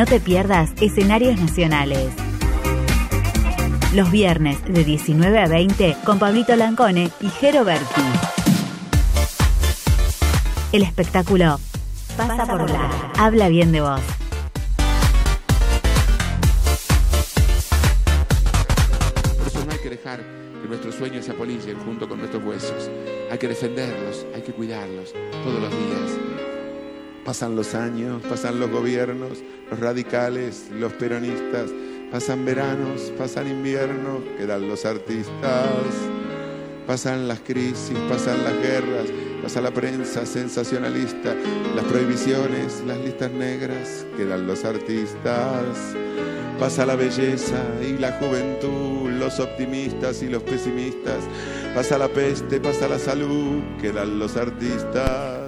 No te pierdas escenarios nacionales. Los viernes de 19 a 20 con Pablito Lancone y Jero Berti. El espectáculo pasa por la. Habla bien de vos. Por eso no hay que dejar que nuestros sueños se apolicen junto con nuestros huesos. Hay que defenderlos, hay que cuidarlos todos los días. Pasan los años, pasan los gobiernos, los radicales, los peronistas, pasan veranos, pasan inviernos, quedan los artistas, pasan las crisis, pasan las guerras, pasa la prensa sensacionalista, las prohibiciones, las listas negras, quedan los artistas, pasa la belleza y la juventud, los optimistas y los pesimistas, pasa la peste, pasa la salud, quedan los artistas.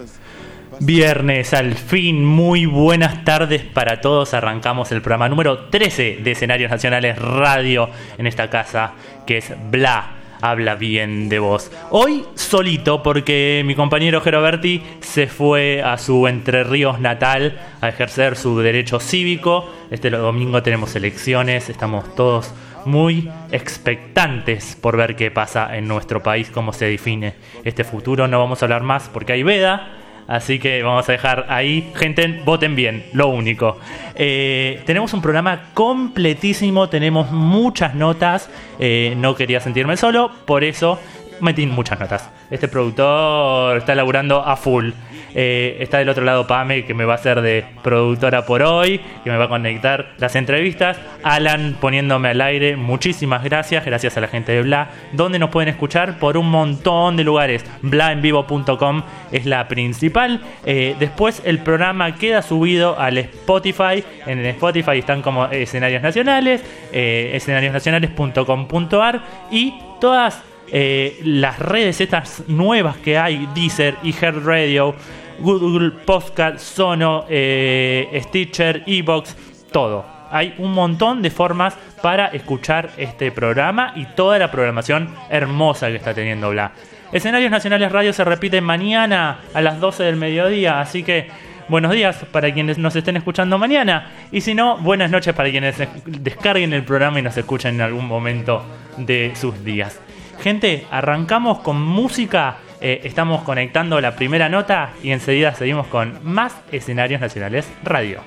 Viernes, al fin, muy buenas tardes para todos. Arrancamos el programa número 13 de Escenarios Nacionales Radio en esta casa, que es Bla. Habla bien de vos. Hoy solito porque mi compañero Geroberti se fue a su Entre Ríos natal a ejercer su derecho cívico. Este domingo tenemos elecciones, estamos todos muy expectantes por ver qué pasa en nuestro país, cómo se define este futuro. No vamos a hablar más porque hay veda. Así que vamos a dejar ahí, gente, voten bien, lo único. Eh, tenemos un programa completísimo, tenemos muchas notas, eh, no quería sentirme solo, por eso metí muchas notas. Este productor está laburando a full. Eh, está del otro lado Pame, que me va a hacer de productora por hoy, que me va a conectar las entrevistas. Alan poniéndome al aire, muchísimas gracias, gracias a la gente de Bla, donde nos pueden escuchar por un montón de lugares. Blaenvivo.com es la principal. Eh, después el programa queda subido al Spotify. En el Spotify están como escenarios nacionales, eh, escenariosnacionales.com.ar y todas las redes estas nuevas que hay, Deezer y Heart Radio, Google Podcast, Sono, eh, Stitcher, Evox, todo. Hay un montón de formas para escuchar este programa y toda la programación hermosa que está teniendo Bla. Escenarios Nacionales Radio se repite mañana a las 12 del mediodía, así que buenos días para quienes nos estén escuchando mañana. Y si no, buenas noches para quienes descarguen el programa y nos escuchen en algún momento de sus días. Gente, arrancamos con música, eh, estamos conectando la primera nota y enseguida seguimos con más escenarios nacionales radio.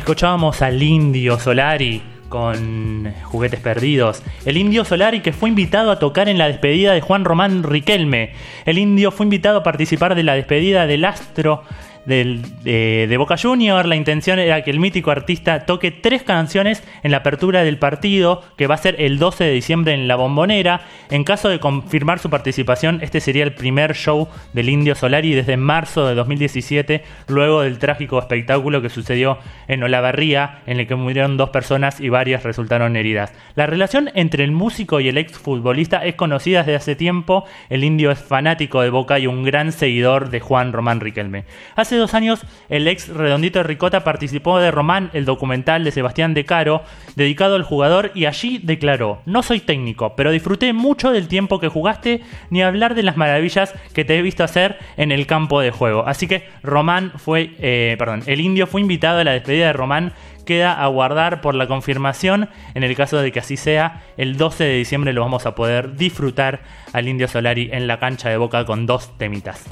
Escuchábamos al indio Solari con Juguetes Perdidos. El indio Solari que fue invitado a tocar en la despedida de Juan Román Riquelme. El indio fue invitado a participar de la despedida del astro de, Boca Junior. La intención era que el mítico artista toque tres canciones en la apertura del partido, que va a ser el 12 de diciembre en la Bombonera. En caso de confirmar su participación, este sería el primer show del Indio Solari desde marzo de 2017, luego del trágico espectáculo que sucedió en Olavarría, en el que murieron dos personas y varias resultaron heridas. La relación entre el músico y el ex futbolista es conocida desde hace tiempo. El Indio es fanático de Boca y un gran seguidor de Juan Román Riquelme. Hace dos años, el ex Redondito de Ricota participó de Román, el documental de Sebastián De Caro, dedicado al jugador, y allí declaró: No soy técnico, pero disfruté mucho del tiempo que jugaste, ni hablar de las maravillas que te he visto hacer en el campo de juego. Así que Román fue, eh, perdón, el indio fue invitado a la despedida de Román queda a guardar por la confirmación. En el caso de que así sea, el 12 de diciembre lo vamos a poder disfrutar al Indio Solari en la cancha de Boca con dos temitas.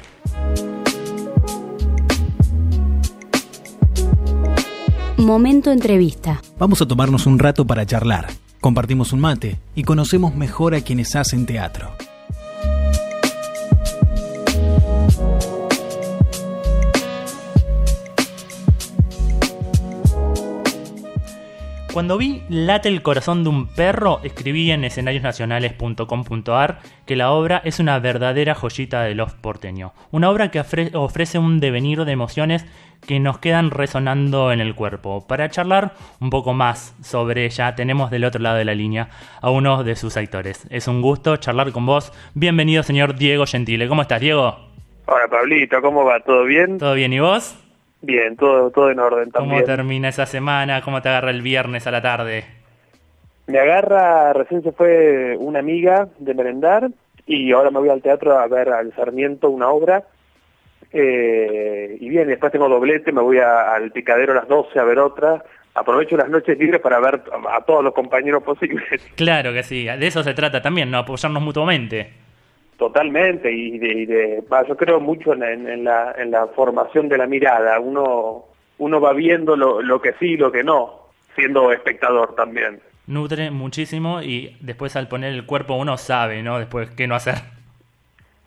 Momento entrevista. Vamos a tomarnos un rato para charlar. Compartimos un mate y conocemos mejor a quienes hacen teatro. Cuando vi Late el corazón de un perro, escribí en escenariosnacionales.com.ar que la obra es una verdadera joyita de los porteño. Una obra que ofrece un devenir de emociones que nos quedan resonando en el cuerpo. Para charlar un poco más sobre ella, tenemos del otro lado de la línea a uno de sus actores. Es un gusto charlar con vos. Bienvenido, señor Diego Gentile. ¿Cómo estás, Diego? Hola, Pablito. ¿Cómo va? ¿Todo bien? ¿Todo bien? ¿Y vos? Bien, todo, todo en orden también. ¿Cómo termina esa semana? ¿Cómo te agarra el viernes a la tarde? Me agarra, recién se fue una amiga de merendar y ahora me voy al teatro a ver al Sarmiento una obra eh, y bien, después tengo doblete, me voy al picadero a las 12 a ver otra. Aprovecho las noches libres para ver a, todos los compañeros posibles. Claro que sí, de eso se trata también, ¿no? Apoyarnos mutuamente. Totalmente, y de, yo creo mucho en, la, en la formación de la mirada. Uno, uno va viendo lo, lo que sí y lo que no, siendo espectador también. Nutre muchísimo y después al poner el cuerpo uno sabe, ¿no? Después qué no hacer.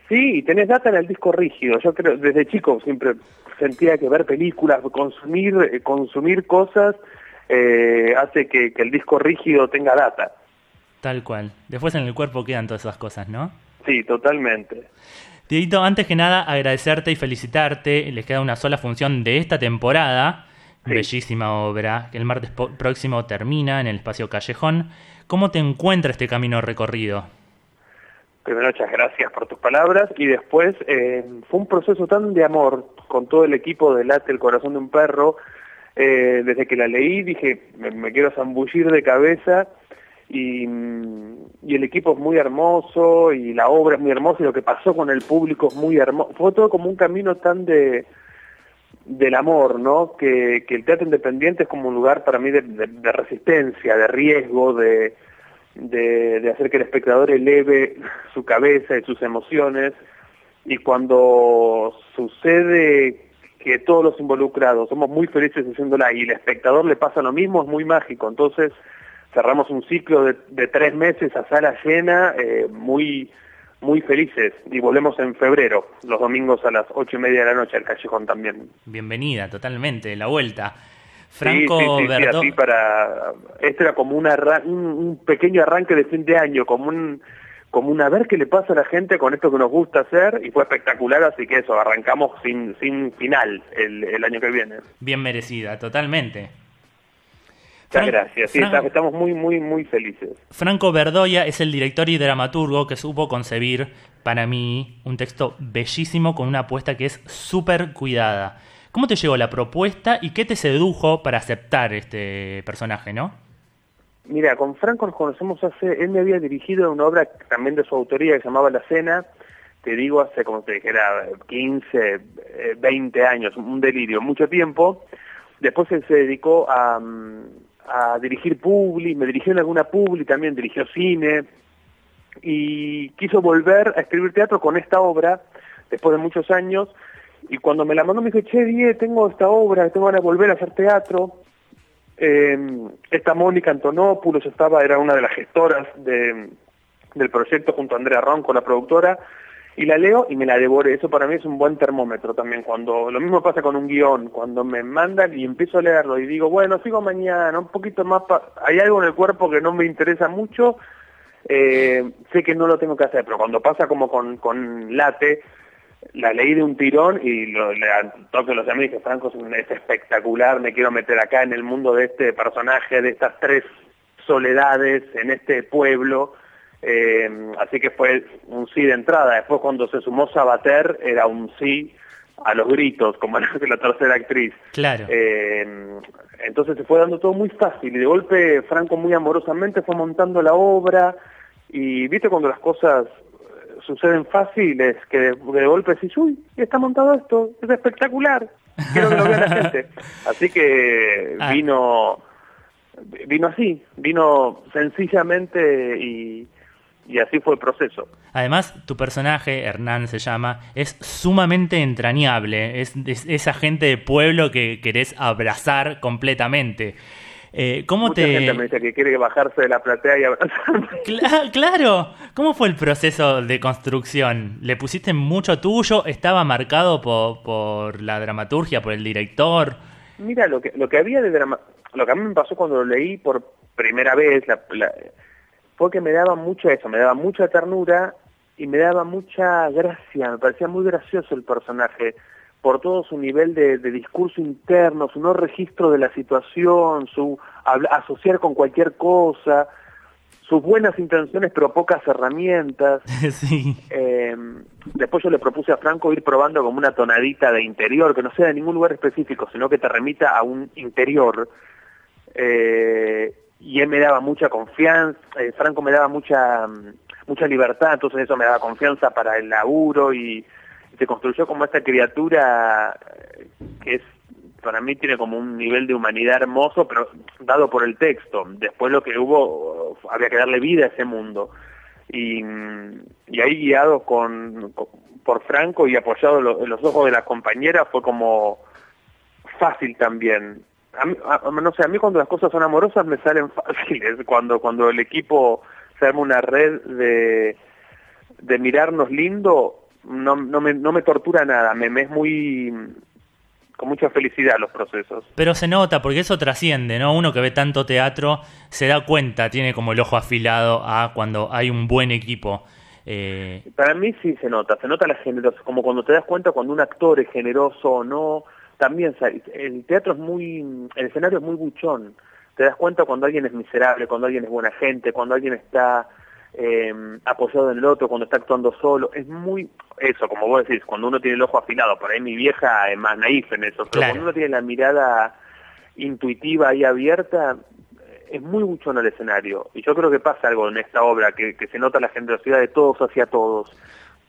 Sí, y tenés data en el disco rígido. Yo creo, desde chico siempre sentía que ver películas, consumir, eh, consumir cosas, eh, hace que, el disco rígido tenga data. Tal cual. Después en el cuerpo quedan todas esas cosas, ¿no? Sí, totalmente. Dieguito, antes que nada, agradecerte y felicitarte. Les queda una sola función de esta temporada. Bellísima obra, que el martes próximo termina en el espacio Callejón. ¿Cómo te encuentra este camino recorrido? Primero, muchas gracias por tus palabras. Y después, eh, fue un proceso tan de amor con todo el equipo de Late el Corazón de un Perro. Eh, desde que la leí dije, me, quiero zambullir de cabeza. Y, y, el equipo es muy hermoso y la obra es muy hermosa y lo que pasó con el público es muy hermoso. Fue todo como un camino tan de del amor, ¿no? Que, que el teatro independiente es como un lugar para mí de resistencia, de riesgo, de, de, hacer que el espectador eleve su cabeza y sus emociones y cuando sucede que todos los involucrados somos muy felices haciéndola y el espectador le pasa lo mismo, es muy mágico. Entonces cerramos un ciclo de, tres meses a sala llena, eh, muy, muy felices y volvemos en febrero, los domingos a las ocho y media de la noche al Callejón también. Bienvenida, totalmente, la vuelta. Franco sí, sí, sí, para este era como una, un, pequeño arranque de fin de año, como un como una ver qué le pasa a la gente con esto que nos gusta hacer y fue espectacular, así que eso, arrancamos sin, sin final el, el año que viene. Bien merecida, totalmente. Muchas gracias, sí, estamos muy, muy, muy felices. Franco Verdoya es el director y dramaturgo que supo concebir, para mí, un texto bellísimo con una apuesta que es súper cuidada. ¿Cómo te llegó la propuesta y qué te sedujo para aceptar este personaje, no? Mira, con Franco nos conocemos hace, él me había dirigido una obra también de su autoría que se llamaba La Cena, te digo hace como te dijera 15, 20 eh, años, un delirio, mucho tiempo. Después él se dedicó a, a dirigir Publi, me dirigió en alguna Publi, también dirigió cine, y quiso volver a escribir teatro con esta obra, después de muchos años, y cuando me la mandó me dijo, che, Die, tengo esta obra, tengo ganas de volver a hacer teatro. eh, esta Mónica Antonopoulos estaba, era una de las gestoras de, del proyecto junto a Andrea Ronco, la productora, y la leo y me la devoré. Eso para mí es un buen termómetro también. Cuando Lo mismo pasa con un guion, cuando me mandan y empiezo a leerlo y digo, bueno, sigo mañana, un poquito más, hay algo en el cuerpo que no me interesa mucho, eh, sé que no lo tengo que hacer, pero cuando pasa como con, con Late, la leí de un tirón y lo, le toque los amigos dije, Franco es espectacular, me quiero meter acá en el mundo de este personaje, de estas tres soledades, en este pueblo, eh, así que fue un sí de entrada. Después cuando se sumó Sabater era un sí a los gritos, como la, la tercera actriz. Claro. Eh, entonces se fue dando todo muy fácil y de golpe Franco muy amorosamente fue montando la obra y viste cuando las cosas eh, suceden fáciles, que de, golpe decís, uy, está montado esto, es espectacular, quiero que lo vea la gente. Así que ah. vino, vino así, vino sencillamente y, y así fue el proceso. Además, tu personaje, Hernán se llama, es sumamente entrañable, es, esa gente de pueblo que querés abrazar completamente. Eh, ¿Cómo Mucha te... gente me dice que quiere bajarse de la platea y abrazarme. claro, ¿cómo fue el proceso de construcción? ¿Le pusiste mucho tuyo? ¿Estaba marcado por, por la dramaturgia, por el director? Mira, lo que, lo que había de drama... Lo que a mí me pasó cuando lo leí por primera vez, la, que me daba mucha eso, me daba mucha ternura y me daba mucha gracia, me parecía muy gracioso el personaje por todo su nivel de, discurso interno, su no registro de la situación, su asociar con cualquier cosa, sus buenas intenciones pero pocas herramientas. Sí. Eh, después yo le propuse a Franco ir probando como una tonadita de interior, que no sea de ningún lugar específico, sino que te remita a un interior. Eh, y él me daba mucha confianza, eh, Franco me daba mucha mucha libertad, entonces eso me daba confianza para el laburo y, se construyó como esta criatura eh, que es para mí tiene como un nivel de humanidad hermoso, pero dado por el texto. Después lo que hubo, había que darle vida a ese mundo. Y, y ahí guiado con, por Franco y apoyado en los ojos de la compañera fue como fácil también. A mí, no sé, a mí cuando las cosas son amorosas me salen fáciles, cuando, cuando el equipo se arma una red de, de mirarnos lindo, no, no, me, no me tortura nada, me, me es muy con mucha felicidad los procesos. Pero se nota, porque eso trasciende, ¿no? Uno que ve tanto teatro se da cuenta, tiene como el ojo afilado a cuando hay un buen equipo. Eh... Para mí sí se nota, se nota la generosidad, como cuando te das cuenta cuando un actor es generoso o no, también el teatro es muy, el escenario es muy buchón, te das cuenta cuando alguien es miserable, cuando alguien es buena gente, cuando alguien está eh, apoyado en el otro, cuando está actuando solo. Es muy eso, como vos decís, cuando uno tiene el ojo afilado, por ahí mi vieja es más naif en eso, pero cuando uno tiene la mirada intuitiva y abierta, es muy mucho en el escenario. Y yo creo que pasa algo en esta obra, que, se nota la generosidad de todos hacia todos.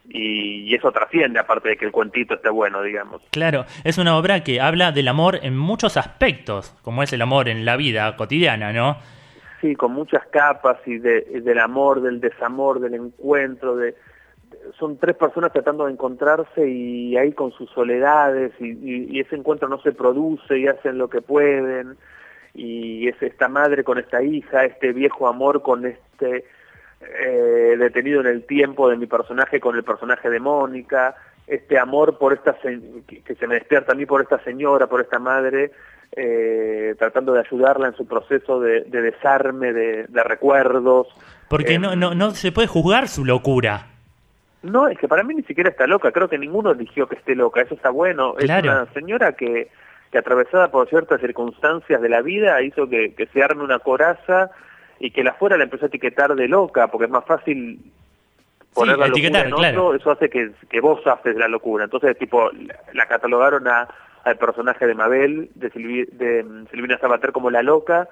Y, y, eso trasciende, aparte de que el cuentito esté bueno, digamos. Claro, es una obra que habla del amor en muchos aspectos, como es el amor en la vida cotidiana, ¿no? sí, con muchas capas y del amor, del desamor, del encuentro, de, son tres personas tratando de encontrarse y ahí con sus soledades y, ese encuentro no se produce y hacen lo que pueden y es esta madre con esta hija, este viejo amor con este eh, detenido en el tiempo de mi personaje con el personaje de Mónica, este amor por esta que se me despierta a mí por esta señora, por esta madre eh, tratando de ayudarla en su proceso de, desarme de, recuerdos. Porque no, em, no, no se puede juzgar su locura. No, es que para mí ni siquiera está loca, creo que ninguno eligió que esté loca, eso está bueno. Es una señora que, que atravesada por ciertas circunstancias de la vida hizo que, que se arme una coraza y que la fuera la empezó a etiquetar de loca, porque es más fácil poner la locura en otro, eso hace que, que vos haces la locura. Entonces, tipo, la catalogaron a al personaje de Mabel, de, de mm, Silvina Sabater como la loca,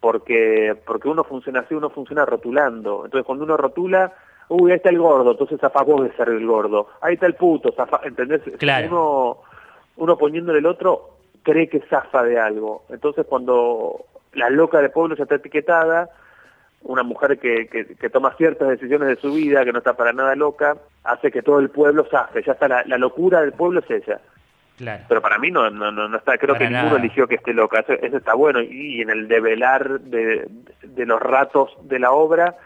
porque, porque uno funciona así, uno funciona rotulando. Entonces cuando uno rotula, uy, ahí está el gordo, entonces zafa de ser el gordo. Ahí está el puto, zafa, ¿entendés? Uno, uno poniéndole el otro cree que zafa de algo. Entonces cuando la loca del pueblo ya está etiquetada, una mujer que, que, toma ciertas decisiones de su vida, que no está para nada loca, hace que todo el pueblo zafe. Ya está la, la locura del pueblo es ella Claro. Pero para mí no, no, no, no está, creo Para que ninguno eligió que esté loca, eso, eso está bueno. Y, en el develar de, de los ratos de la obra,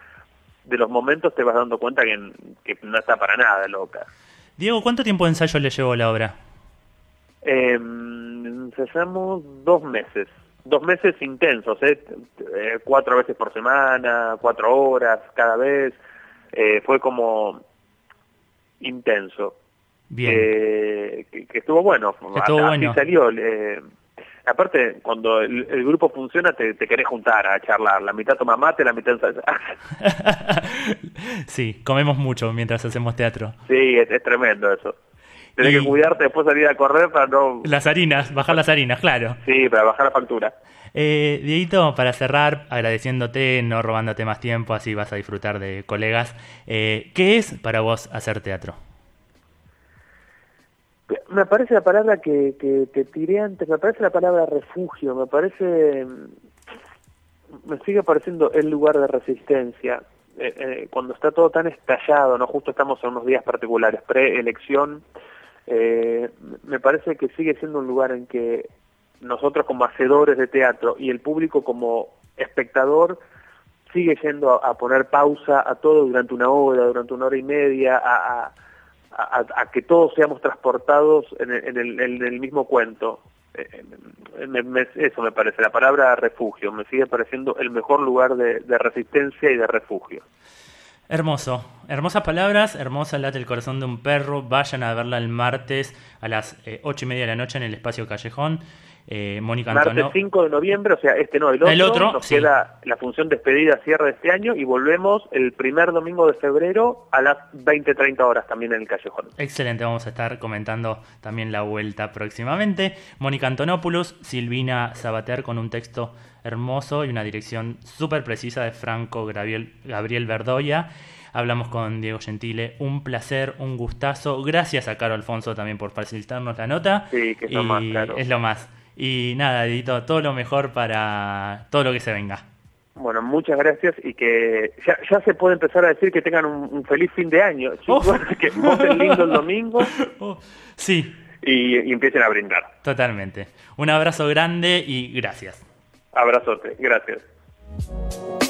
de los momentos, te vas dando cuenta que, que no está para nada loca. Diego, ¿cuánto tiempo de ensayo le llevó la obra? Eh, ensayamos dos meses, dos meses intensos, ¿eh? Eh, cuatro veces por semana, cuatro horas cada vez, eh, fue como intenso. Bien. Eh, que, que estuvo bueno, Estuvo bueno. salió. aparte, cuando el, el grupo funciona, te, te querés juntar a charlar, la mitad toma mate, la mitad sí, comemos mucho mientras hacemos teatro. sí, es, es tremendo eso. Tenés Y- que cuidarte después salir a correr para no... Las harinas, bajar las harinas, claro. Sí, para bajar la factura. Eh, Dieguito, para cerrar, agradeciéndote, no robándote más tiempo, así vas a disfrutar de colegas. eh, ¿Qué es para vos hacer teatro? Me parece la palabra que, que te tiré antes, me parece la palabra refugio, me parece, me sigue pareciendo el lugar de resistencia. Eh, eh, cuando está todo tan estallado, no justo estamos en unos días particulares, preelección, eh, me parece que sigue siendo un lugar en que nosotros como hacedores de teatro y el público como espectador sigue yendo a, poner pausa a todo durante una hora, durante una hora y media, a, que todos seamos transportados en el, en el- mismo cuento. Eh, eh, me- me- eso me parece, la palabra refugio, me sigue pareciendo el mejor lugar de resistencia y de refugio. Hermoso, hermosas palabras, hermosa late el corazón de un perro. Vayan a verla el martes a las eh, ocho y media de la noche en el espacio Callejón. Eh, Mónica Martes Antonó. 5 de noviembre, o sea, este no, el otro, El otro, nos sí. queda la función despedida, cierre de este año y volvemos el primer domingo de febrero a las 20-30 horas también en el Callejón. Excelente, vamos a estar comentando también la vuelta próximamente. Mónica Antonopoulos, Silvina Sabater con un texto hermoso y una dirección súper precisa de Franco Gabriel, Gabriel Verdoya. Hablamos con Diego Gentile, un placer, un gustazo. Gracias a Caro Alfonso también por facilitarnos la nota. Sí, que es lo más, Caro. Es lo más. Y nada, Edito, todo lo mejor para todo lo que se venga. Bueno, muchas gracias y que ya, ya se puede empezar a decir que tengan un, un feliz fin de año, chicos, Oh. que voten lindo el domingo Oh, sí, y, y empiecen a brindar. totalmente. Un abrazo grande y gracias. Abrazote, gracias.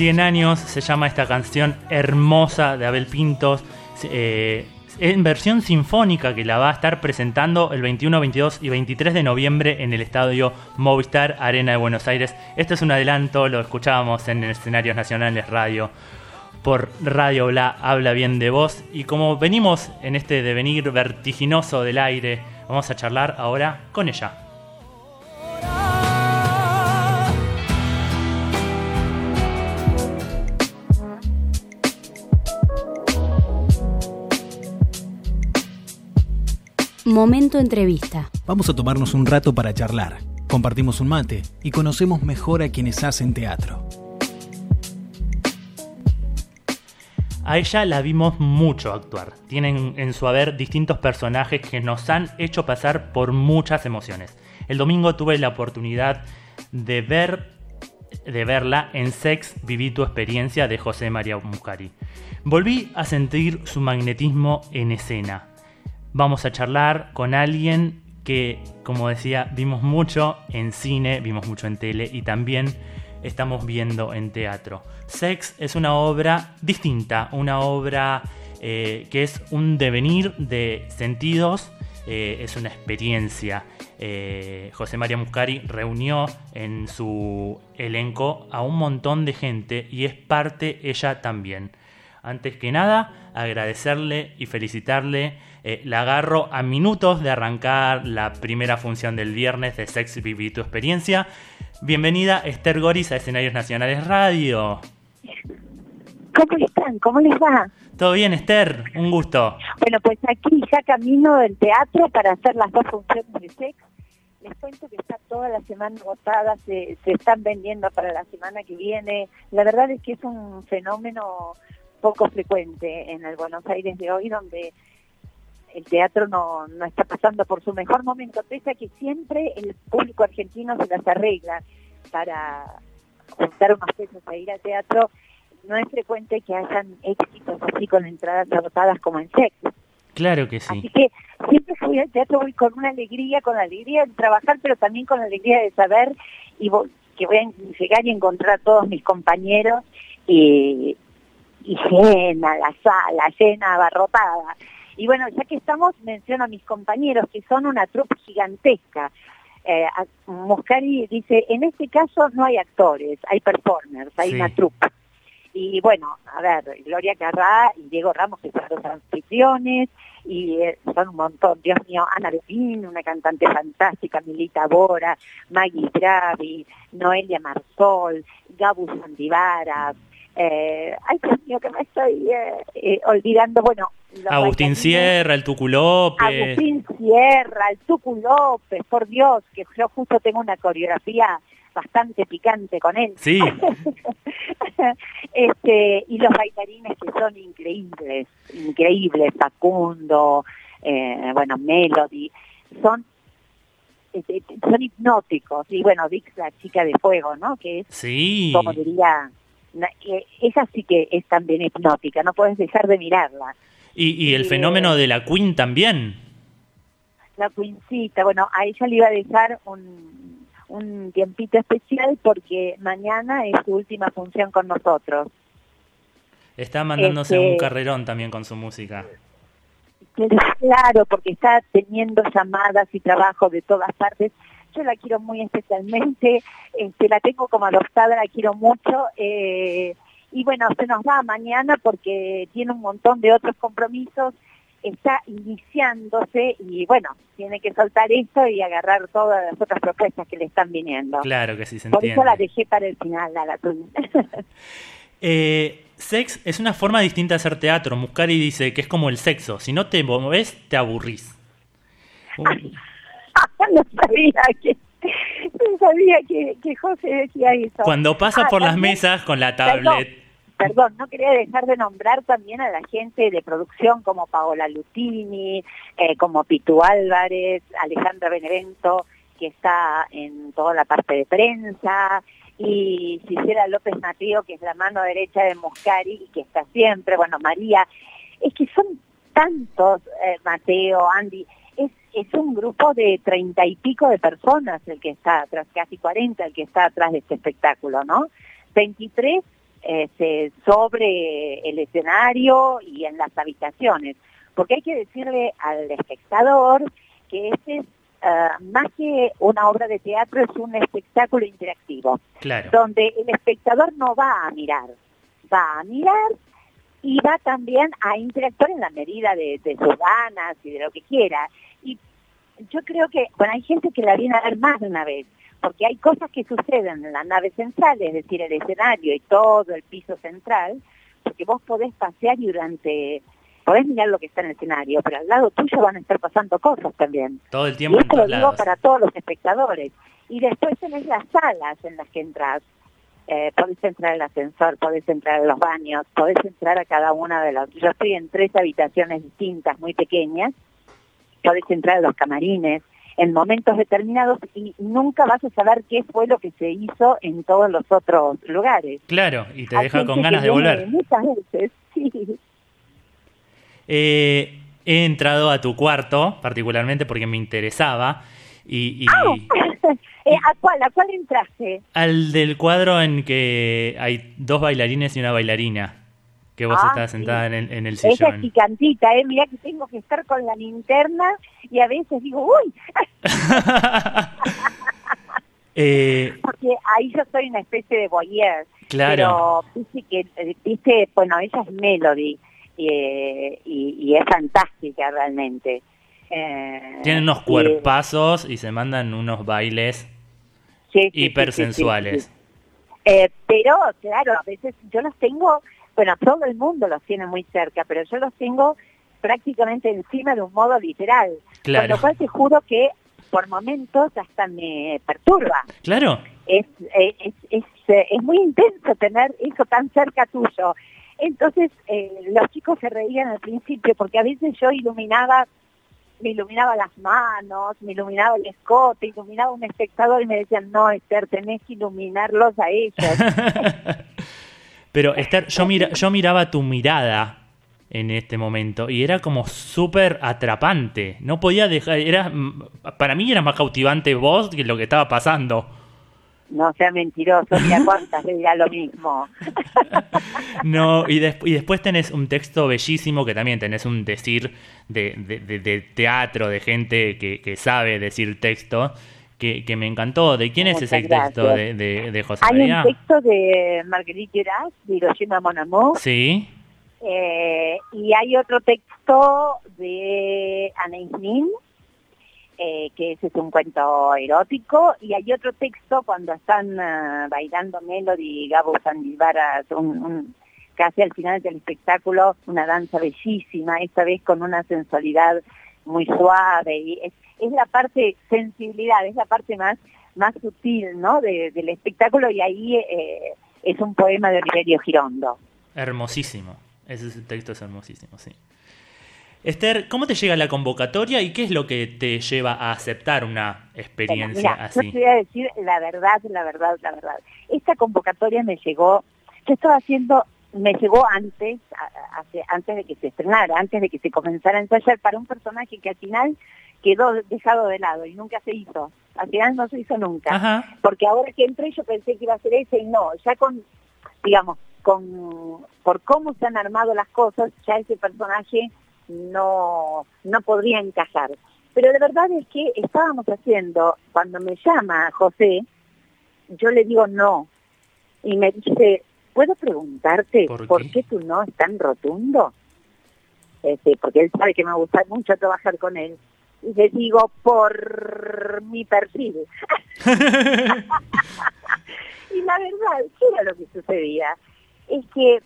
100 años se llama esta canción hermosa de Abel Pintos. eh, en versión sinfónica que la va a estar presentando el 21, 22 y 23 de noviembre en el estadio Movistar Arena de Buenos Aires. Este es un adelanto, lo escuchábamos en escenarios nacionales radio por Radio Bla habla bien de vos y como venimos en este devenir vertiginoso del aire, vamos a charlar ahora con ella. Momento entrevista. Vamos a tomarnos un rato para charlar. Compartimos un mate y conocemos mejor a quienes hacen teatro. A ella la vimos mucho actuar. Tienen en su haber distintos personajes que nos han hecho pasar por muchas emociones. El domingo tuve la oportunidad de ver de verla en Sex Viví tu experiencia de José María Muscari. Volví a sentir su magnetismo en escena. Vamos a charlar con alguien que, como decía, vimos mucho en cine, vimos mucho en tele y también estamos viendo en teatro. Sex es una obra distinta, una obra eh, que es un devenir de sentidos, eh, es una experiencia. Eh, José María Muscari reunió en su elenco a un montón de gente y es parte ella también. Antes que nada, agradecerle y felicitarle. La agarro a minutos de arrancar la primera función del viernes de Sex Viví tu experiencia. Bienvenida Esther Goris a Escenarios Nacionales Radio. ¿Cómo están? ¿Cómo les va? Todo bien, Esther, un gusto. Bueno, pues aquí ya camino del teatro para hacer las dos funciones de sex. Les cuento que está toda la semana agotada, se, se están vendiendo para la semana que viene. La verdad es que es un fenómeno poco frecuente en el Buenos Aires de hoy, donde el teatro no, no está pasando por su mejor momento, pese a que siempre el público argentino se las arregla para juntar unos pesos a ir al teatro no es frecuente que hayan éxitos así con entradas agotadas como en sex. Claro que sí. Así que siempre voy al teatro voy con una alegría, con la alegría de trabajar, pero también con la alegría de saber y que voy a llegar y encontrar a todos mis compañeros y, y llena la sala, llena, abarrotada. Y bueno, ya que estamos, menciono a mis compañeros que son una trupe gigantesca. Eh, Muscari dice, en este caso no hay actores, hay performers, hay una trupe. Y bueno, a ver, Gloria Carrá y Diego Ramos, que son los anfitriones, y eh, son un montón, Dios mío, Ana Lupín, una cantante fantástica, Milita Bora, Maggie Bravi, Noelia Marsol, Gabu Sandivaras, eh, ay Dios mío que me estoy eh, eh, olvidando, bueno. Agustín Sierra, el Tucu López. Agustín Sierra, el Tucu López, por Dios, que yo justo tengo una coreografía bastante picante con él. Sí. este, y los bailarines que son increíbles, increíbles, Facundo, bueno, Melody, son este, son hipnóticos. Y bueno, Dix, la chica de fuego, ¿no? Que es, sí. como diría, esa sí que es también hipnótica, no puedes dejar de mirarla. Y, y el fenómeno de la Queen también. La Queencita, bueno, a ella le iba a dejar un, un tiempito especial porque mañana es su última función con nosotros. Está mandándose un este, carrerón también con su música. Claro, porque está teniendo llamadas y trabajo de todas partes. Yo la quiero muy especialmente, este, la tengo como adoptada, la quiero mucho. Eh, y bueno, se nos va mañana porque tiene un montón de otros compromisos está iniciándose y bueno, tiene que soltar esto y agarrar todas las otras propuestas que le están viniendo. Claro que sí, se Por eso la dejé para el final, la, la eh, Sex es una forma distinta de hacer teatro. Muscari dice que es como el sexo. Si no te moves, te aburrís. No sabía que... No sabía que, que José decía eso. Cuando pasa ah, por las mesas con la tablet perdón, no quería dejar de nombrar también a la gente de producción como Paola Lutini, eh, como Pitu Álvarez, Alejandra Benevento, que está en toda la parte de prensa, y Gisela López Mateo, que es la mano derecha de Moscari y que está siempre, bueno, María, es que son tantos, eh, Mateo, Andy, es, un grupo de treinta y pico de personas el que está atrás, casi cuarenta el que está atrás de este espectáculo, ¿no? 23 este, sobre el escenario y en las habitaciones, porque hay que decirle al espectador que este es uh, más que una obra de teatro, es un espectáculo interactivo, donde el espectador no va a mirar, va a mirar y va también a interactuar en la medida de, de sus ganas y de lo que quiera. Yo creo que, bueno, hay gente que la viene a ver más de una vez, porque hay cosas que suceden en la nave central, es decir, el escenario y todo el piso central, porque vos podés pasear y durante, podés mirar lo que está en el escenario, pero al lado tuyo van a estar pasando cosas también. Todo el tiempo. Y esto lo digo para todos los espectadores. Y después tenés las salas en las que entras. Eh, podés entrar al ascensor, podés entrar a los baños, podés entrar a cada una de las... Yo estoy en tres habitaciones distintas, muy pequeñas, podés entrar a los camarines, en momentos determinados y nunca vas a saber qué fue lo que se hizo en todos los otros lugares. Claro, y te deja con ganas de volver. Muchas veces, sí. Eh, he entrado a tu cuarto, particularmente porque me interesaba, y, y Eh, ¿A cuál? ¿A cuál entraste? al del cuadro en que hay dos bailarines y una bailarina, que vos Ah, estás sentada en el, en el Esa es sillón. picantita, ¿eh? Mirá que tengo que estar con la linterna y a veces digo, uy, Eh, porque ahí yo soy una especie de voyeur. Claro. Pero dice que, dice, bueno, ella es Melody eh, y, y es fantástica realmente. Eh, tienen unos cuerpazos y se mandan unos bailes sí, sí, hipersensuales. Eh, pero, claro, a veces yo los tengo, bueno, todo el mundo los tiene muy cerca, pero yo los tengo prácticamente encima de un modo literal. Claro. Con lo cual te juro que por momentos hasta me perturba. Claro. Es, eh, es, es, eh, es muy intenso tener eso tan cerca tuyo. Entonces, eh, los chicos se reían al principio porque a veces yo iluminaba me iluminaba las manos, me iluminaba el escote, iluminaba un espectador y me decían, no, Esther, tenés que iluminarlos a ellos. Pero Esther, yo, mira, yo miraba tu mirada en este momento y era como súper atrapante. No podía dejar, era para mí era más cautivante vos que lo que estaba pasando. no sea mentiroso, mira cuántas le dirá lo mismo. No, y, des- y después tenés un texto bellísimo que también tenés un decir de, de- de- de teatro, de gente que, que sabe decir texto, que, que me encantó. ¿De quién es ese texto de, de, de José Hay María? un texto de Marguerite Duras, de Hiroshima Mon Amour, Sí, eh, y hay otro texto de Anaïs Nin, eh, que ese es un cuento erótico, y hay otro texto cuando están ah, bailando Melody y Gabo Sandivara, un, un- casi al final del espectáculo, una danza bellísima, esta vez con una sensualidad muy suave, y es, es la parte, sensibilidad, es la parte más, más sutil ¿no? de- del espectáculo, y ahí eh, es un poema de Oliverio Girondo. hermosísimo. Ese texto es hermosísimo, sí. Esther, ¿cómo te llega la convocatoria y qué es lo que te lleva a aceptar una experiencia mira, yo así? te voy a decir la verdad, la verdad, la verdad. Esta convocatoria me llegó, yo estaba haciendo, me llegó antes, hace- antes de que se estrenara, antes de que se comenzara a ensayar para un personaje que al final quedó dejado de lado y nunca se hizo. Al final no se hizo nunca. Ajá. Porque ahora que entré yo pensé que iba a ser ese y no, ya con, digamos, con por cómo se han armado las cosas, ya ese personaje no, no podría encajar. Pero de verdad es que estábamos haciendo, cuando me llama José, yo le digo no. Y me dice, ¿puedo preguntarte ¿Por por, qué? qué tu no es tan rotundo? Este, porque él sabe que me gusta mucho trabajar con él. Y le digo, por mi perfil. y la verdad, ¿qué era lo que sucedía? Es que,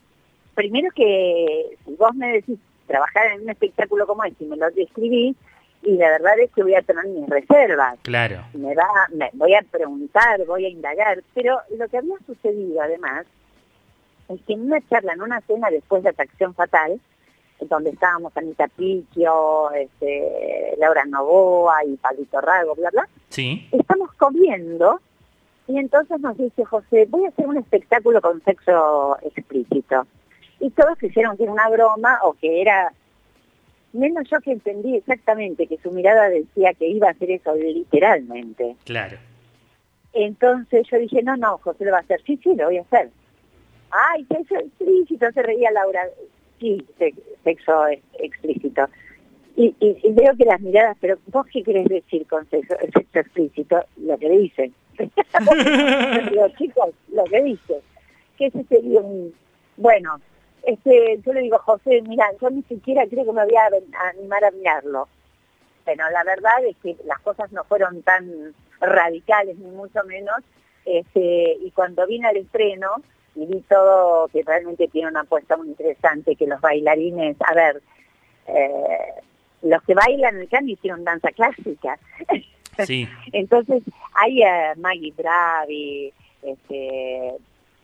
primero que si vos me decís trabajar en un espectáculo como este y me lo describís, y la verdad es que voy a tener mis reservas. Claro. Me va, me, voy a preguntar, voy a indagar, pero lo que había sucedido además es que en una charla, en una cena después de Atracción Fatal, donde estábamos Anita Picchio, este, Laura Novoa y Pablito Rago, bla, bla, Sí. estamos comiendo y entonces nos dice José, voy a hacer un espectáculo con sexo explícito. Y todos creyeron que era una broma o que era, menos yo que entendí exactamente que su mirada decía que iba a hacer eso literalmente. Claro. Entonces yo dije, no, no, José lo va a hacer. Sí, sí, lo voy a hacer. Ay, sexo explícito, se reía Laura. Sí, se- sexo ex- explícito. Y, y, y veo que las miradas, pero vos qué querés decir con sexo, sexo explícito? Lo que dicen. Digo, chicos, lo que dicen. Que ese sería un... Bueno, este, yo le digo, José, mira, yo ni siquiera creo que me voy a animar a mirarlo. Pero la verdad es que las cosas no fueron tan radicales, ni mucho menos. Este, y cuando vine al estreno y vi todo que realmente tiene una apuesta muy interesante, que los bailarines, a ver, eh, los que bailan el can hicieron danza clásica. Sí. Entonces, hay eh, Maggie Bravi, este,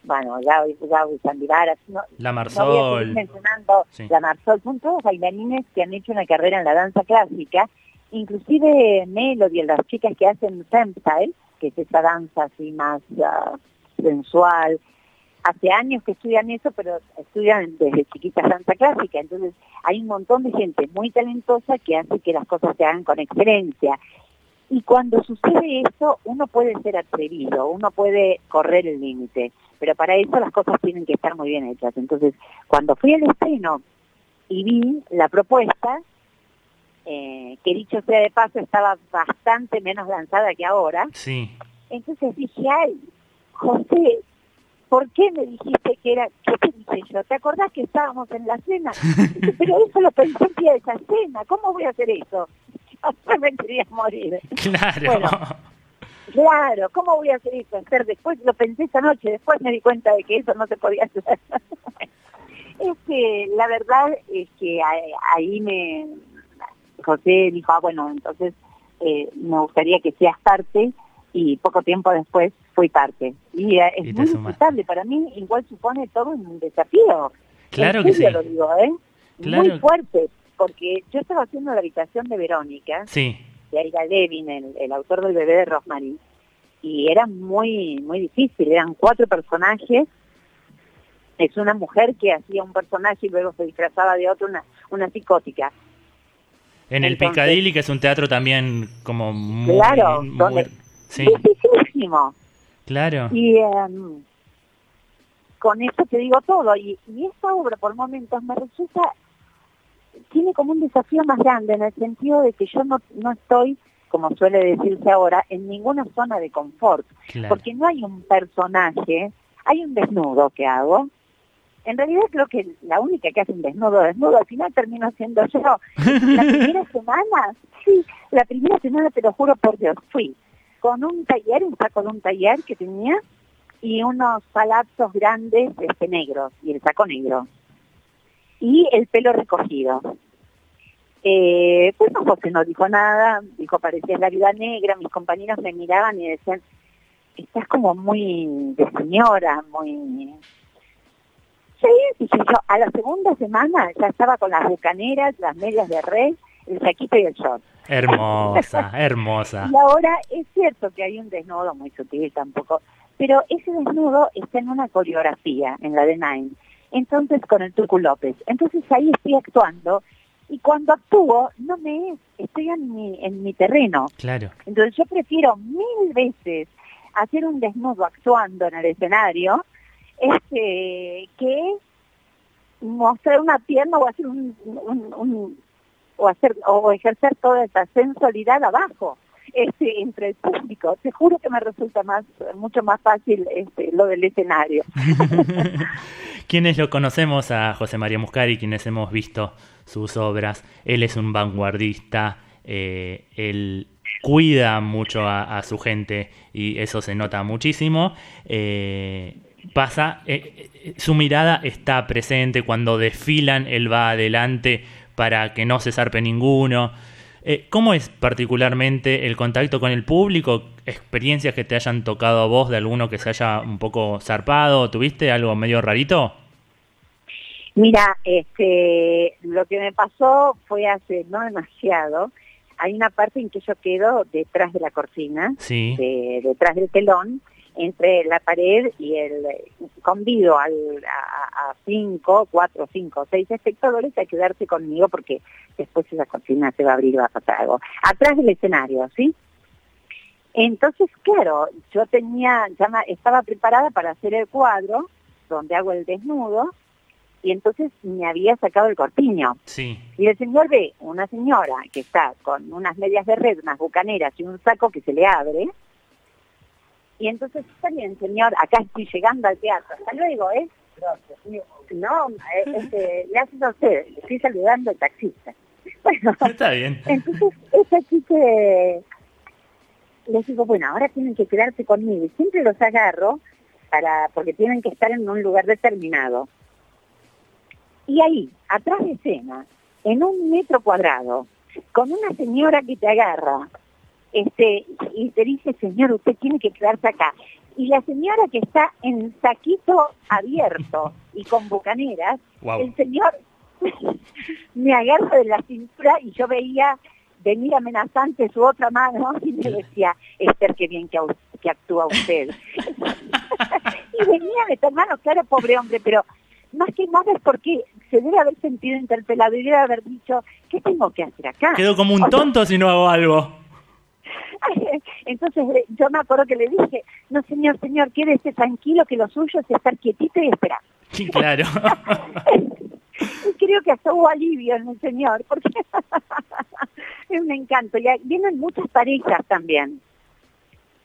bueno, Gaby, Gaby Sandivaras, no, La no Marsol. seguir mencionando Sí. la Marsol, son todos bailarines que han hecho una carrera en la danza clásica inclusive Melody, las chicas que hacen femstyle, que es esa danza así más ah, sensual, hace años que estudian eso, pero estudian desde chiquitas danza clásica, entonces hay un montón de gente muy talentosa que hace que las cosas se hagan con excelencia. Y cuando sucede eso, uno puede ser atrevido, uno puede correr el límite, pero para eso las cosas tienen que estar muy bien hechas. Entonces, cuando fui al estreno y vi la propuesta, eh, que dicho sea de paso estaba bastante menos lanzada que ahora, Sí. entonces dije, ay, José, ¿por qué me dijiste que era, qué te dije yo? ¿Te acordás que estábamos en la cena? Dice, Pero eso lo pensé el día de esa cena, ¿cómo voy a hacer eso? Yo me quería morir. Claro. Bueno, Claro, ¿cómo voy a hacer eso? Hacer después, lo pensé esa noche, después me di cuenta de que eso no se podía hacer. es que la verdad es que ahí- ahí me, José dijo, ah, bueno, entonces eh, me gustaría que seas parte y poco tiempo después fui parte. Y eh, es Y muy disfrutable, para mí igual supone todo un desafío. Claro En que sí. lo digo, ¿eh? Claro. Muy fuerte, porque yo estaba haciendo la habitación de Verónica, Sí. de Aira Levin, el, el autor del bebé de Rosemary, y era muy muy difícil, eran cuatro personajes, es una mujer que hacía un personaje y luego se disfrazaba de otro, una, una psicótica. En el Entonces- Piccadilly, que es un teatro también como muy... Claro, muy- donde- Sí, claro. Y em, con eso te digo todo, y, y esta obra por momentos me resulta, tiene como un desafío más grande en el sentido de que yo no, no estoy, como suele decirse ahora, en ninguna zona de confort. Claro. porque no hay un personaje, hay un desnudo que hago. En realidad creo que la única que hace un desnudo, desnudo, al final termino siendo yo. La primera semana, sí, la primera semana, te lo juro por Dios, fui con un taller, un saco de un taller que tenía y unos palazos grandes este, negros y el saco negro y el pelo recogido. Eh, pues no, José no dijo nada, dijo parecía la vida negra, mis compañeros me miraban y decían, estás como muy de señora, muy... Sí, dije yo, a la segunda semana ya estaba con las bucaneras, las medias de red, el saquito y el short. Hermosa, hermosa. Y ahora es cierto que hay un desnudo muy sutil tampoco, pero ese desnudo está en una coreografía, en la de Nine, entonces con el Tucu López. Entonces ahí estoy actuando y cuando actúo no me es, estoy en mi, en mi terreno. Claro. Entonces yo prefiero mil veces hacer un desnudo actuando en el escenario este que mostrar una pierna o hacer un, un- un- o hacer o ejercer toda esa sensualidad abajo este entre el público. Te juro que me resulta más mucho más fácil este lo del escenario. Quienes lo conocemos a José María Muscari, quienes hemos visto sus obras, él es un vanguardista, eh, él cuida mucho a, a su gente y eso se nota muchísimo. Eh, pasa, eh, eh, su mirada está presente cuando desfilan, él va adelante para que no se zarpe ninguno. Eh, ¿Cómo es particularmente el contacto con el público? ¿Experiencias que te hayan tocado a vos de alguno que se haya un poco zarpado? ¿Tuviste algo medio rarito? Mira, este, lo que me pasó fue hace no demasiado. Hay una parte en que yo quedo detrás de la cortina, Sí. de- detrás del telón, entre la pared y el convido al, a, a cinco, cuatro, cinco, seis espectadores a quedarse conmigo porque después esa cortina se va a abrir y va a pasar algo. Atrás del escenario, ¿sí? Entonces, claro, yo tenía, ya estaba preparada para hacer el cuadro donde hago el desnudo y entonces me había sacado el corpiño. Sí. Y el señor ve una señora que está con unas medias de red, unas bucaneras y un saco que se le abre. Y entonces, está bien, señor, acá estoy llegando al teatro. Hasta luego, ¿eh? No, eh, este, le haces a usted, estoy saludando al taxista. Bueno, Está bien. entonces, esa chica les digo, bueno, ahora tienen que quedarse conmigo. Y siempre los agarro para porque tienen que estar en un lugar determinado. Y ahí, atrás de escena, en un metro cuadrado, con una señora que te agarra, este, y te dice, señor, usted tiene que quedarse acá. Y la señora que está en saquito abierto y con bucaneras, el señor me agarra de la cintura y yo veía venir amenazante su otra mano y me decía, Esther, qué bien que, actúa usted. y venía de tu hermano, claro, pobre hombre, pero más que nada es porque se debe haber sentido interpelado y debe haber dicho, ¿qué tengo que hacer acá? Quedo como un O sea, tonto si no hago algo. Entonces eh, yo me acuerdo que le dije, no señor, señor, quédese tranquilo que lo suyo es estar quietito y esperar. Sí, claro. Y creo que hasta hubo alivio en el señor, porque es un encanto. Y vienen muchas parejas también.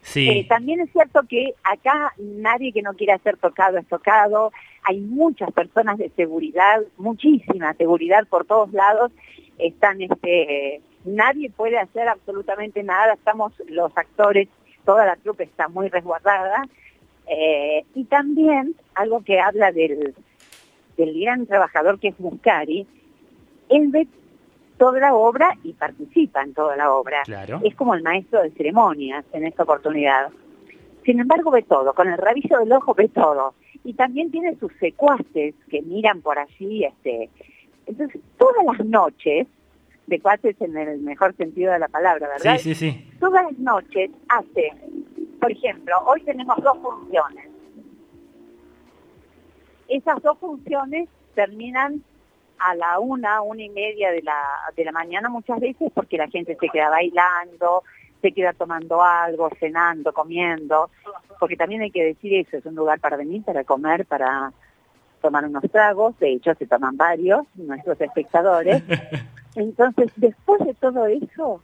Sí. Eh, también es cierto que acá nadie que no quiera ser tocado es tocado. Hay muchas personas de seguridad, muchísima seguridad por todos lados. Están, este, nadie puede hacer absolutamente nada. Estamos los actores, toda la trupe está muy resguardada. Eh, y también algo que habla del, del gran trabajador que es Muscari, él ve toda la obra y participa en toda la obra. Claro. Es como el maestro de ceremonias en esta oportunidad. Sin embargo, ve todo, con el rabillo del ojo ve todo. Y también tiene sus secuaces que miran por allí. Este. Entonces, todas las noches, secuaces en el mejor sentido de la palabra, ¿verdad? Sí, sí, sí. Todas las noches hace, por ejemplo, hoy tenemos dos funciones. Esas dos funciones terminan a la una, una y media de la, de la mañana muchas veces porque la gente se queda bailando, se queda tomando algo, cenando, comiendo, porque también hay que decir eso, es un lugar para venir, para comer, para tomar unos tragos, de hecho se toman varios, nuestros espectadores. Entonces, después de todo eso,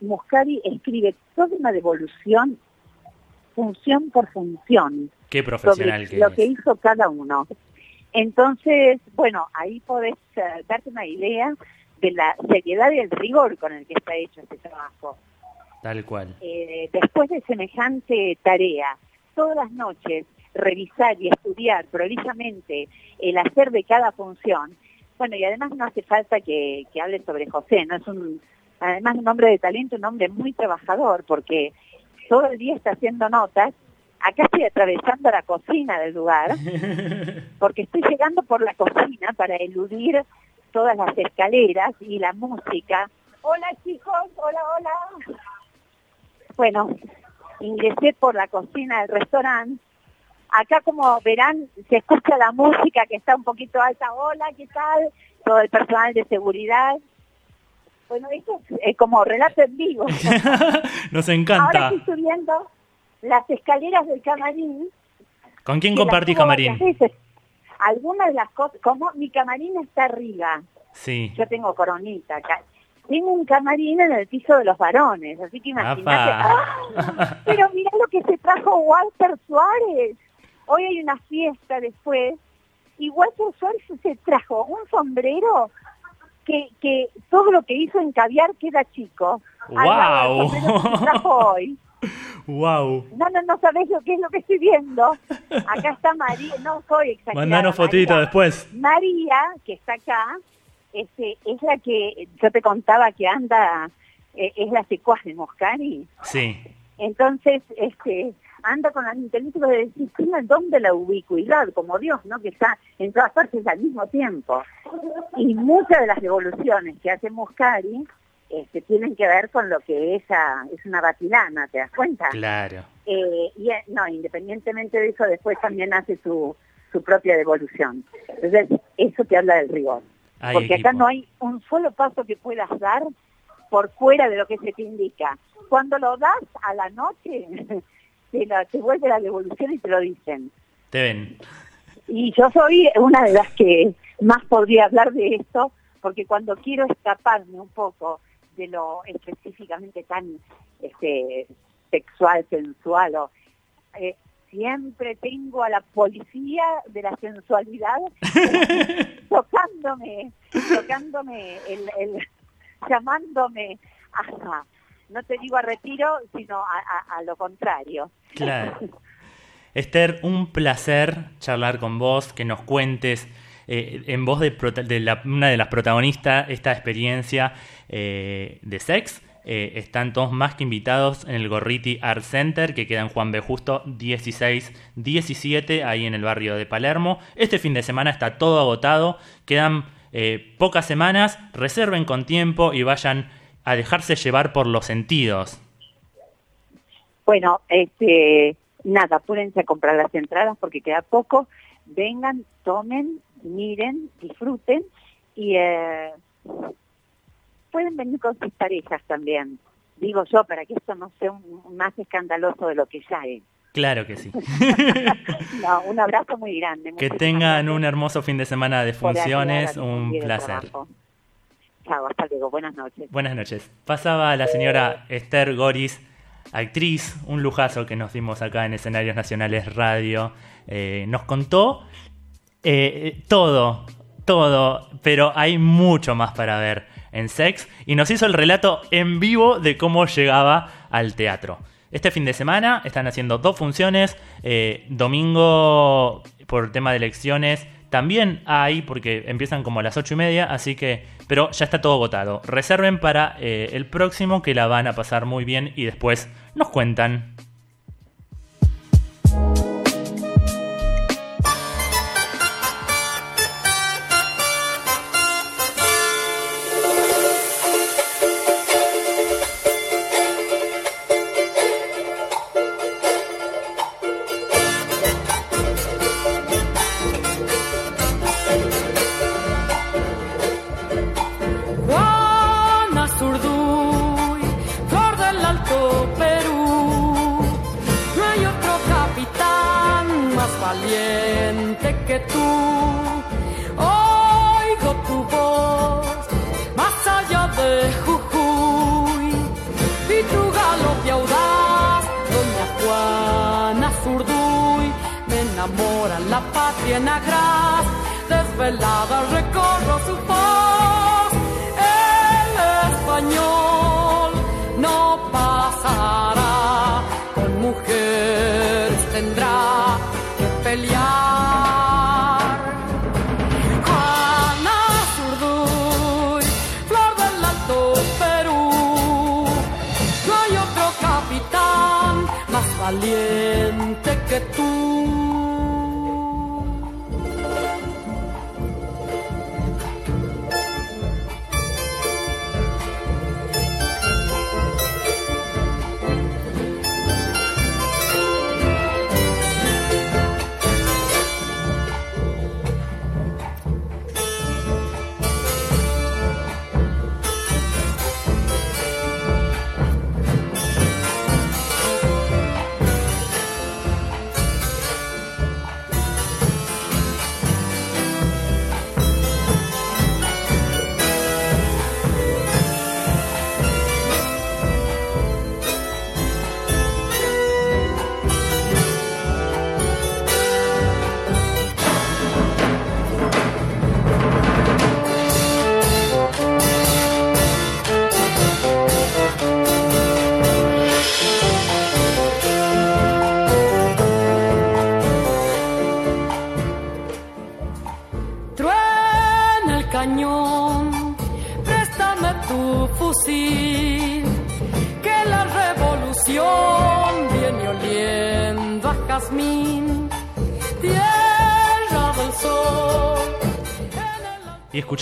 Muscari escribe toda una devolución, función por función, Qué profesional sobre que lo es. que hizo cada uno. Entonces, bueno, ahí podés eh, darte una idea de la seriedad y el rigor con el que está hecho este trabajo. Tal cual. Eh, después de semejante tarea, todas las noches revisar y estudiar prolijamente el hacer de cada función, bueno, y además no hace falta que, que hable sobre José, no es un, además un hombre de talento, un hombre muy trabajador, porque todo el día está haciendo notas, acá estoy atravesando la cocina del lugar, porque estoy llegando por la cocina para eludir todas las escaleras y la música. Hola chicos, hola, hola. Bueno, ingresé por la cocina del restaurante. Acá como verán se escucha la música que está un poquito alta. Hola, ¿qué tal? Todo el personal de seguridad. Bueno, esto es eh, como relato en vivo. Nos Ahora encanta. estoy subiendo las escaleras del camarín. ¿Con quién subo camarín? Algunas de las cosas, como mi camarín está arriba, Sí. yo tengo coronita acá. Tengo un camarín en el piso de los varones, así que imagínate. ¡Ah! Pero mirá lo que se trajo Walter Suárez. Hoy hay una fiesta después y Walter Suárez se trajo un sombrero que, que todo lo que hizo en caviar queda chico. Se trajo hoy. Wow. No, no, no sabés lo que es lo que estoy viendo. Acá está María, no soy exagerada. Mandanos fotito después. María, que está acá, este, es la que yo te contaba que anda, eh, es la secuaz de Moscari. Sí. Entonces, este, anda con la inteligencia de decir, tiene el don de la ubicuidad, como Dios, ¿no? Que está en todas partes al mismo tiempo. Y muchas de las revoluciones que hace Moscari este, tienen que ver con lo que ella es una batilana, ¿te das cuenta? Claro. Eh, y eh, no, independientemente de eso, después también hace su, su propia devolución. Entonces, eso te habla del rigor. Porque equipo. acá no hay un solo paso que puedas dar por fuera de lo que se te indica. Cuando lo das a la noche, te, lo- te vuelve la devolución y te lo dicen. Te ven. Y yo soy una de las que más podría hablar de esto, porque cuando quiero escaparme un poco de lo específicamente tan este, sexual, sensual, o, eh, siempre tengo a la policía de la sensualidad tocándome, tocándome, el, el- llamándome a, no te digo a retiro, sino a, a- a lo contrario. Claro. Esther, un placer charlar con vos, que nos cuentes eh, en voz de, de la- una de las protagonistas esta experiencia eh, de sex. Eh, están todos más que invitados en el Gorriti Art Center, que queda en Juan B. Justo 16-17, ahí en el barrio de Palermo. Este fin de semana está todo agotado, quedan eh, pocas semanas, reserven con tiempo y vayan a dejarse llevar por los sentidos. Bueno, este, nada, apúrense a comprar las entradas porque queda poco. Vengan, tomen, miren, disfruten y eh, pueden venir con sus parejas también. Digo yo, para que esto no sea un, más escandaloso de lo que ya es. Claro que sí. no, un abrazo muy grande. Que tengan un hermoso fin de semana de funciones, un placer. Hasta luego, buenas noches. Buenas noches. Pasaba la señora Esther Goris, actriz, un lujazo que nos dimos acá en Escenarios Nacionales Radio. Eh, nos contó eh, todo, todo, pero hay mucho más para ver en Sex y nos hizo el relato en vivo de cómo llegaba al teatro. Este fin de semana están haciendo dos funciones, eh, domingo por tema de elecciones también hay, porque empiezan como a las ocho y media, así que, pero ya está todo agotado. Reserven para eh, el próximo que la van a pasar muy bien y después nos cuentan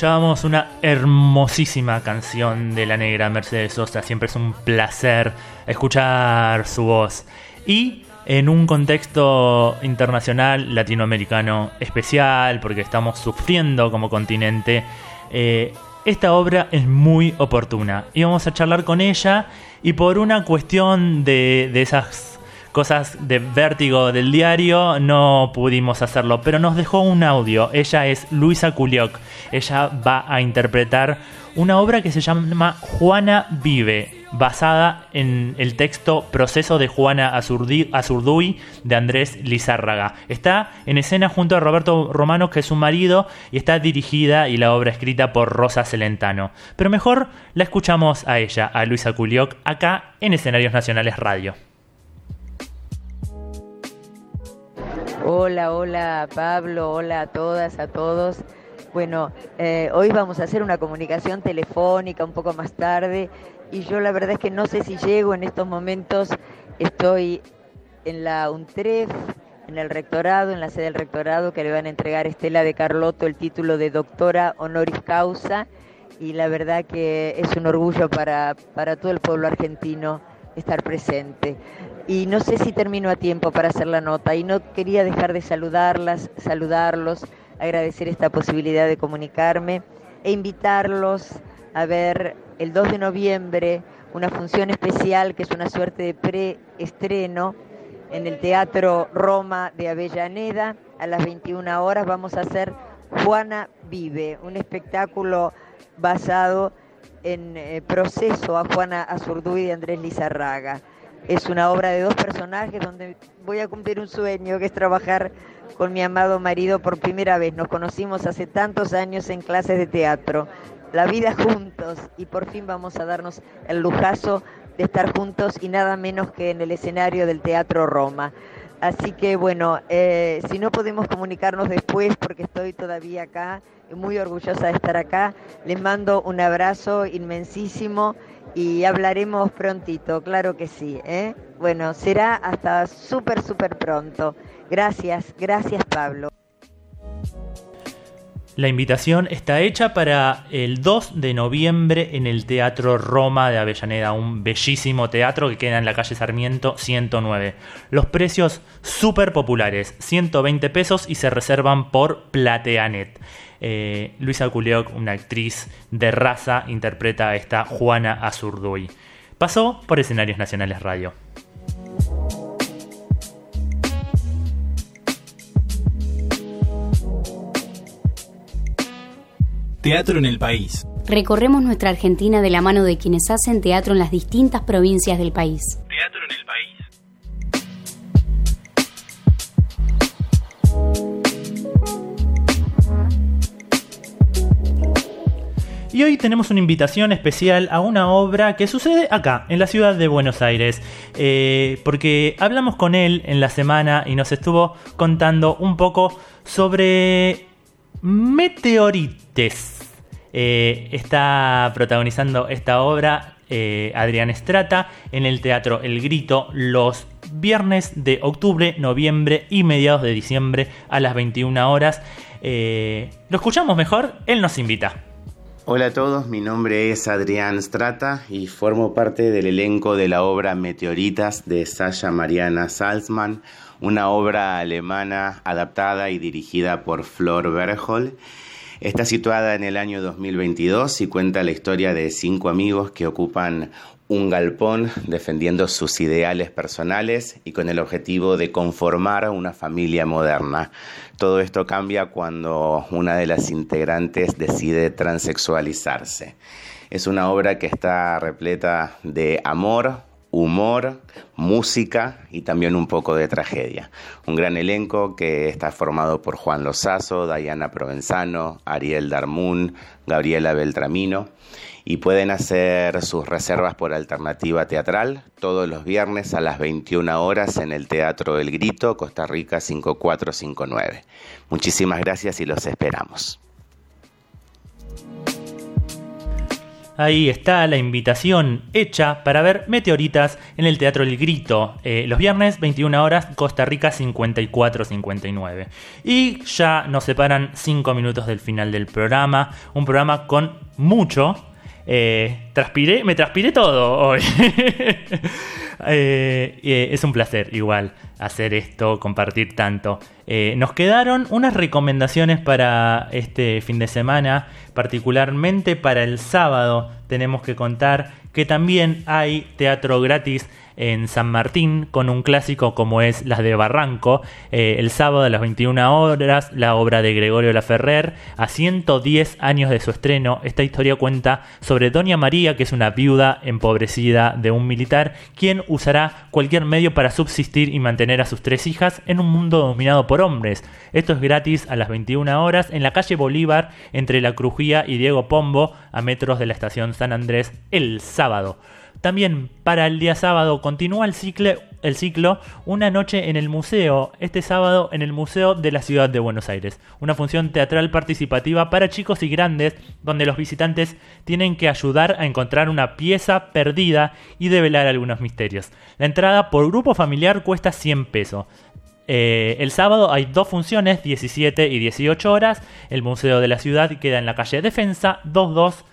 escuchábamos una hermosísima canción de la negra Mercedes Sosa. Siempre es un placer escuchar su voz. Y en un contexto internacional, latinoamericano especial, porque estamos sufriendo como continente, eh, esta obra es muy oportuna. Y vamos a charlar con ella y por una cuestión de, de esas cosas de vértigo del diario, no pudimos hacerlo, pero nos dejó un audio. Ella es Luisa Culioc. Ella va a interpretar una obra que se llama Juana Vive, basada en el texto Proceso de Juana Azurduy de Andrés Lizárraga. Está en escena junto a Roberto Romano, que es su marido, y está dirigida y la obra escrita por Rosa Celentano. Pero mejor la escuchamos a ella, a Luisa Culioc, acá en Escenarios Nacionales Radio. Hola, hola Pablo, hola a todas, a todos. Bueno, eh, hoy vamos a hacer una comunicación telefónica un poco más tarde y yo la verdad es que no sé si llego en estos momentos. Estoy en la UNTREF, en el rectorado, en la sede del rectorado, que le van a entregar a Estela de Carlotto el título de doctora honoris causa y la verdad que es un orgullo para, para todo el pueblo argentino estar presente. Y no sé si termino a tiempo para hacer la nota y no quería dejar de saludarlas, saludarlos, agradecer esta posibilidad de comunicarme e invitarlos a ver el 2 de noviembre una función especial que es una suerte de preestreno en el Teatro Roma de Avellaneda. A las 21 horas vamos a hacer Juana Vive, un espectáculo basado en eh, proceso a Juana Azurduy de Andrés Lizarraga. Es una obra de dos personajes donde voy a cumplir un sueño, que es trabajar con mi amado marido por primera vez. Nos conocimos hace tantos años en clases de teatro, la vida juntos y por fin vamos a darnos el lujazo de estar juntos y nada menos que en el escenario del Teatro Roma. Así que bueno, eh, si no podemos comunicarnos después porque estoy todavía acá, muy orgullosa de estar acá, les mando un abrazo inmensísimo y hablaremos prontito, claro que sí. ¿eh? Bueno, será hasta súper, súper pronto. Gracias, gracias Pablo. La invitación está hecha para el 2 de noviembre en el Teatro Roma de Avellaneda, un bellísimo teatro que queda en la calle Sarmiento 109. Los precios súper populares, 120 pesos y se reservan por Plateanet. Eh, Luisa Culeoc, una actriz de raza, interpreta a esta Juana Azurduy. Pasó por Escenarios Nacionales Radio. Teatro en el país. Recorremos nuestra Argentina de la mano de quienes hacen teatro en las distintas provincias del país. Teatro en el país. Y hoy tenemos una invitación especial a una obra que sucede acá, en la ciudad de Buenos Aires. Eh, porque hablamos con él en la semana y nos estuvo contando un poco sobre Meteorites. Eh, está protagonizando esta obra eh, Adrián Estrata en el Teatro El Grito los viernes de octubre, noviembre y mediados de diciembre a las 21 horas. ¿Lo escuchamos mejor? Él nos invita. Hola a todos, mi nombre es Adrián Strata y formo parte del elenco de la obra Meteoritas de Sasha Mariana Salzman, una obra alemana adaptada y dirigida por Flor Berghold. Está situada en el año 2022 y cuenta la historia de cinco amigos que ocupan un galpón defendiendo sus ideales personales y con el objetivo de conformar una familia moderna. Todo esto cambia cuando una de las integrantes decide transexualizarse. Es una obra que está repleta de amor, humor, música y también un poco de tragedia. Un gran elenco que está formado por Juan Lozazo, Diana Provenzano, Ariel Darmún, Gabriela Beltramino y pueden hacer sus reservas por alternativa teatral todos los viernes a las 21 horas en el Teatro El Grito, Costa Rica 5459. Muchísimas gracias y los esperamos. Ahí está la invitación hecha para ver Meteoritas en el Teatro El Grito, eh, los viernes 21 horas, Costa Rica 54-59. Y ya nos separan 5 minutos del final del programa, un programa con mucho, eh, transpiré, me transpiré todo hoy. Eh, eh, es un placer igual hacer esto, compartir tanto. nos quedaron unas recomendaciones para este fin de semana, particularmente para el sábado. Tenemos que contar que también hay teatro gratis en San Martín con un clásico como es Las de Barranco. Eh, el sábado a las 21 horas, la obra de Gregorio Laferrer. A 110 años de su estreno, esta historia cuenta sobre Doña María, que es una viuda empobrecida de un militar, quien usará cualquier medio para subsistir y mantener a sus tres hijas en un mundo dominado por hombres. Esto es gratis a las 21 horas en la calle Bolívar entre La Crujía y Diego Pombo, a metros de la estación San Andrés, el sábado. También para el día sábado continúa el ciclo, el ciclo Una noche en el museo, este sábado en el Museo de la Ciudad de Buenos Aires. Una función teatral participativa para chicos y grandes donde los visitantes tienen que ayudar a encontrar una pieza perdida y develar algunos misterios. La entrada por grupo familiar cuesta 100 pesos. Eh, el sábado hay dos funciones, 17 y 18 horas. El Museo de la Ciudad queda en la calle Defensa 22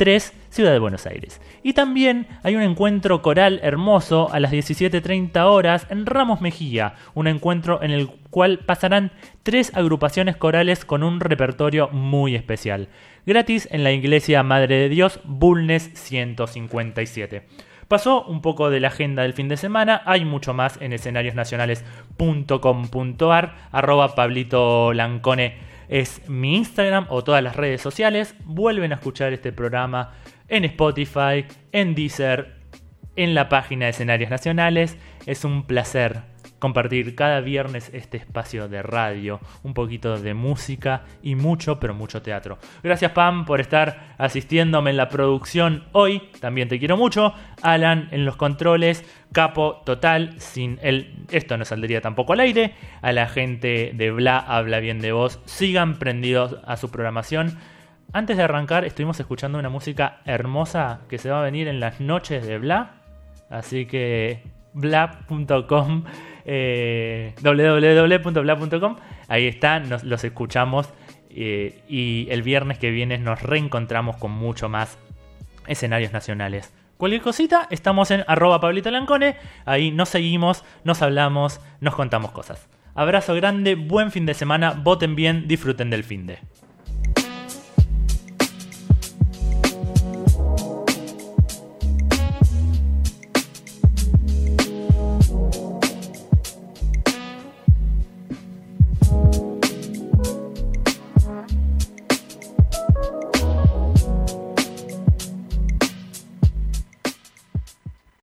3, Ciudad de Buenos Aires. Y también hay un encuentro coral hermoso a las 17.30 horas en Ramos Mejía, un encuentro en el cual pasarán tres agrupaciones corales con un repertorio muy especial. Gratis en la Iglesia Madre de Dios, Bulnes 157. Pasó un poco de la agenda del fin de semana, hay mucho más en escenariosnacionales.com.ar, arroba Pablito Lancone es mi Instagram o todas las redes sociales. Vuelven a escuchar este programa en Spotify, en Deezer, en la página de Escenarios Nacionales. Es un placer compartir cada viernes este espacio de radio, un poquito de música y mucho, pero mucho teatro. Gracias Pam por estar asistiéndome en la producción hoy, también te quiero mucho. Alan en los controles, capo total, sin él esto no saldría tampoco al aire. A la gente de Bla habla bien de vos, sigan prendidos a su programación. Antes de arrancar estuvimos escuchando una música hermosa que se va a venir en las noches de Bla. Así que bla.com eh, www.bla.com. Ahí está, nos, los escuchamos. Eh, y el viernes que viene nos reencontramos con mucho más escenarios nacionales. Cualquier cosita, estamos en arroba Pablito Lancone. Ahí nos seguimos, nos hablamos, nos contamos cosas. Abrazo grande, buen fin de semana, voten bien, disfruten del fin de.